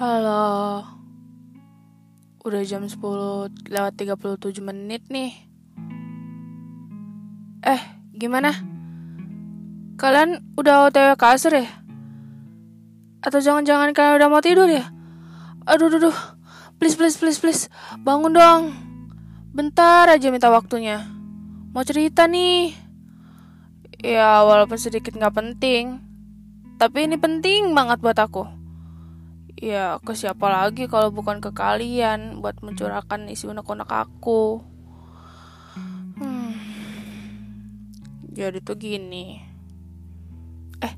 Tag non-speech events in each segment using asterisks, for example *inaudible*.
Halo. Udah jam 10 lewat 37 menit nih. Eh, gimana? Kalian udah OTW kasur ya? Atau jangan-jangan kalian udah mau tidur ya? Aduh, aduh, aduh. Please, please, please, please. Bangun dong. Bentar aja minta waktunya. Mau cerita nih. Ya, walaupun sedikit nggak penting. Tapi ini penting banget buat aku. Ya, ke siapa lagi kalau bukan ke kalian buat mencurahkan isi unek-unek aku. Hmm. Jadi tuh gini. Eh,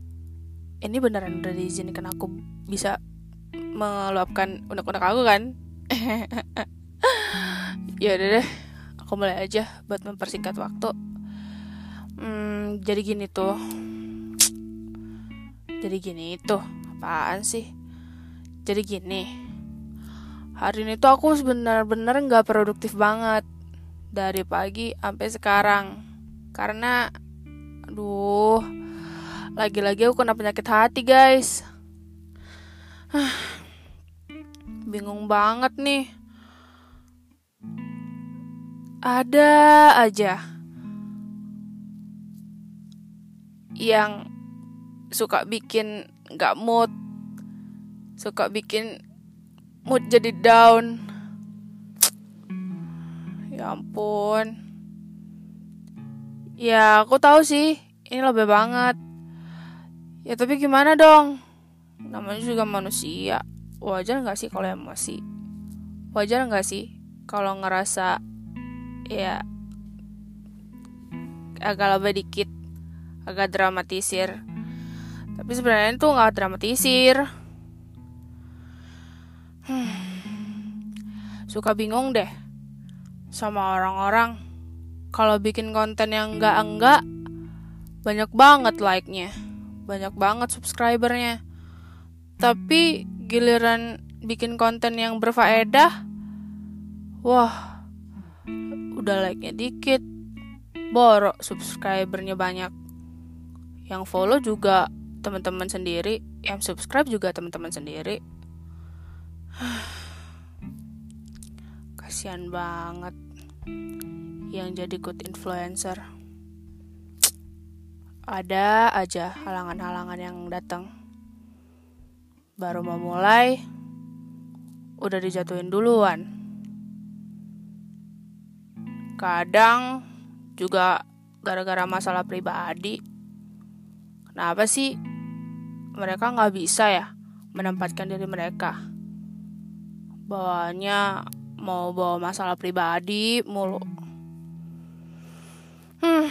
ini beneran udah diizinkan aku bisa meluapkan unek-unek aku kan? *laughs* ya udah deh, aku mulai aja buat mempersingkat waktu. Hmm, jadi gini tuh. Jadi gini tuh, apaan sih? Jadi gini, hari ini tuh aku benar-benar nggak produktif banget dari pagi sampai sekarang karena, aduh, lagi-lagi aku kena penyakit hati guys. Bingung banget nih. Ada aja yang suka bikin nggak mood suka bikin mood jadi down. Ya ampun. Ya aku tahu sih ini lebih banget. Ya tapi gimana dong? Namanya juga manusia. Wajar nggak sih kalau emosi? Wajar nggak sih kalau ngerasa ya agak lebih dikit agak dramatisir? Tapi sebenarnya itu nggak dramatisir hmm. *sighs* suka bingung deh sama orang-orang. Kalau bikin konten yang enggak-enggak banyak banget like-nya banyak banget subscribernya. Tapi giliran bikin konten yang berfaedah wah udah like-nya dikit borok subscribernya banyak. Yang follow juga teman-teman sendiri yang subscribe juga teman-teman sendiri *sighs* kasihan banget yang jadi good influencer. Ada aja halangan-halangan yang datang. Baru mau mulai udah dijatuhin duluan. Kadang juga gara-gara masalah pribadi. Kenapa sih mereka nggak bisa ya menempatkan diri mereka bawanya mau bawa masalah pribadi mulu. Hmm.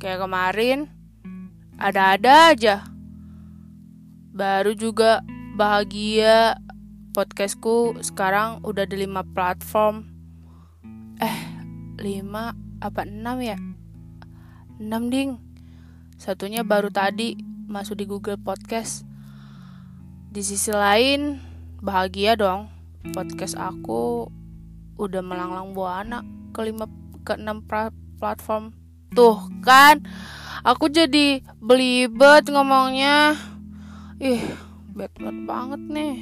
kayak kemarin ada-ada aja. Baru juga bahagia podcastku sekarang udah di lima platform. Eh lima apa enam ya? Enam ding. Satunya baru tadi masuk di Google Podcast. Di sisi lain bahagia dong. Podcast aku udah melanglang buana ke lima ke enam platform. Tuh kan aku jadi belibet ngomongnya. Ih bad mood banget nih.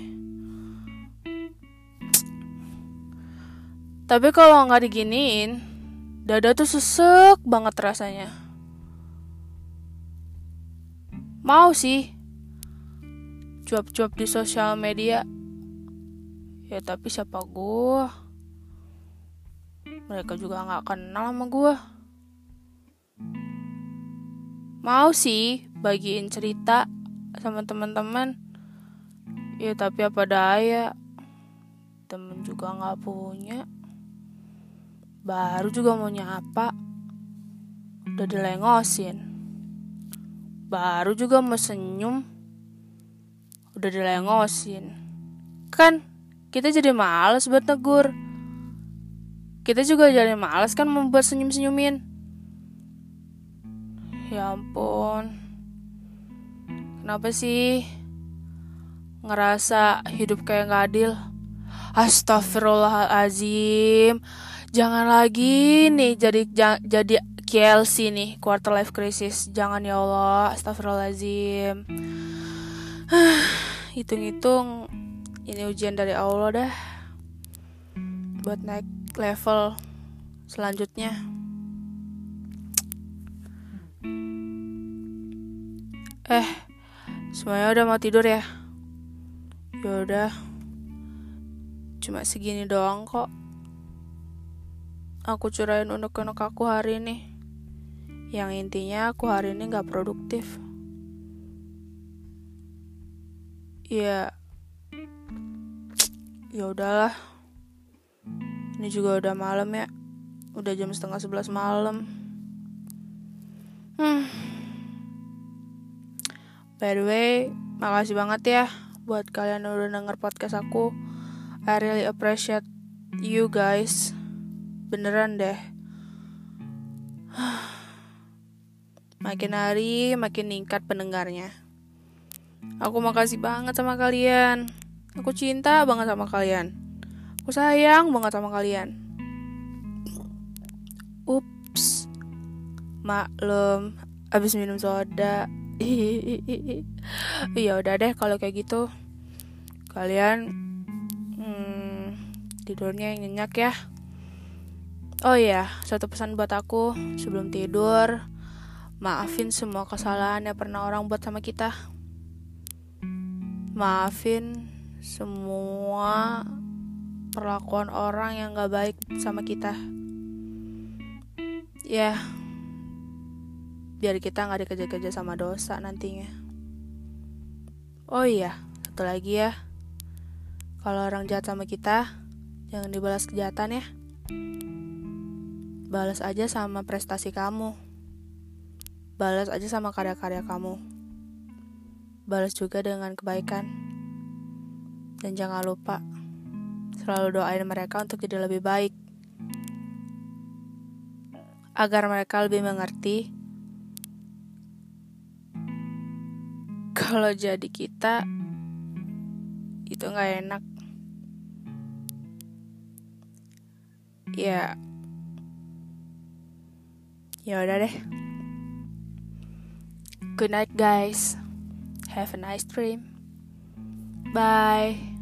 Tapi kalau nggak diginiin dada tuh sesek banget rasanya. Mau sih cuap-cuap di sosial media ya tapi siapa gue mereka juga nggak kenal sama gue mau sih bagiin cerita sama teman-teman. Ya tapi apa daya? Temen juga nggak punya. Baru juga mau nyapa udah dilengosin. Baru juga mau senyum. Udah dilengosin. Kan kita jadi males buat negur kita juga jadi males kan membuat senyum-senyumin ya ampun Kenapa sih ngerasa hidup kayak gak adil? Astagfirullahalazim. Jangan lagi nih jadi jadi KLC nih quarter life crisis. Jangan ya Allah. Astagfirullahalazim. *sighs* hitung-hitung ini ujian dari Allah dah. Buat naik level selanjutnya. Eh semuanya udah mau tidur ya? Yaudah cuma segini doang kok. Aku curain unek-unek aku hari ini. Yang intinya aku hari ini gak produktif. Ya ya udahlah. Ini juga udah malam ya. Udah jam setengah sebelas malam. Hmm. By the way makasih banget ya buat kalian yang udah denger podcast aku. I really appreciate you guys. Beneran deh. *sighs* Makin hari makin ningkat pendengarnya. Aku makasih banget sama kalian. Aku cinta banget sama kalian. Aku sayang banget sama kalian. Ups. Maklum, abis minum soda. *laughs* Iya udah deh kalau kayak gitu. Kalian hmm, tidurnya yang nyenyak ya. Oh iya, satu pesan buat aku sebelum tidur. Maafin semua kesalahan yang pernah orang buat sama kita maafin semua perlakuan orang yang gak baik sama kita. Ya biar kita gak dikejar-kejar sama dosa nantinya. Oh iya satu lagi ya. Kalau orang jahat sama kita jangan dibalas kejahatan ya. Balas aja sama prestasi kamu. Balas aja sama karya-karya kamu. Balas juga dengan kebaikan. Dan jangan lupa, selalu doain mereka untuk jadi lebih baik. Agar mereka lebih mengerti kalau jadi kita itu nggak enak. Ya, ya udah deh. Good night, guys. Have a nice dream. Bye.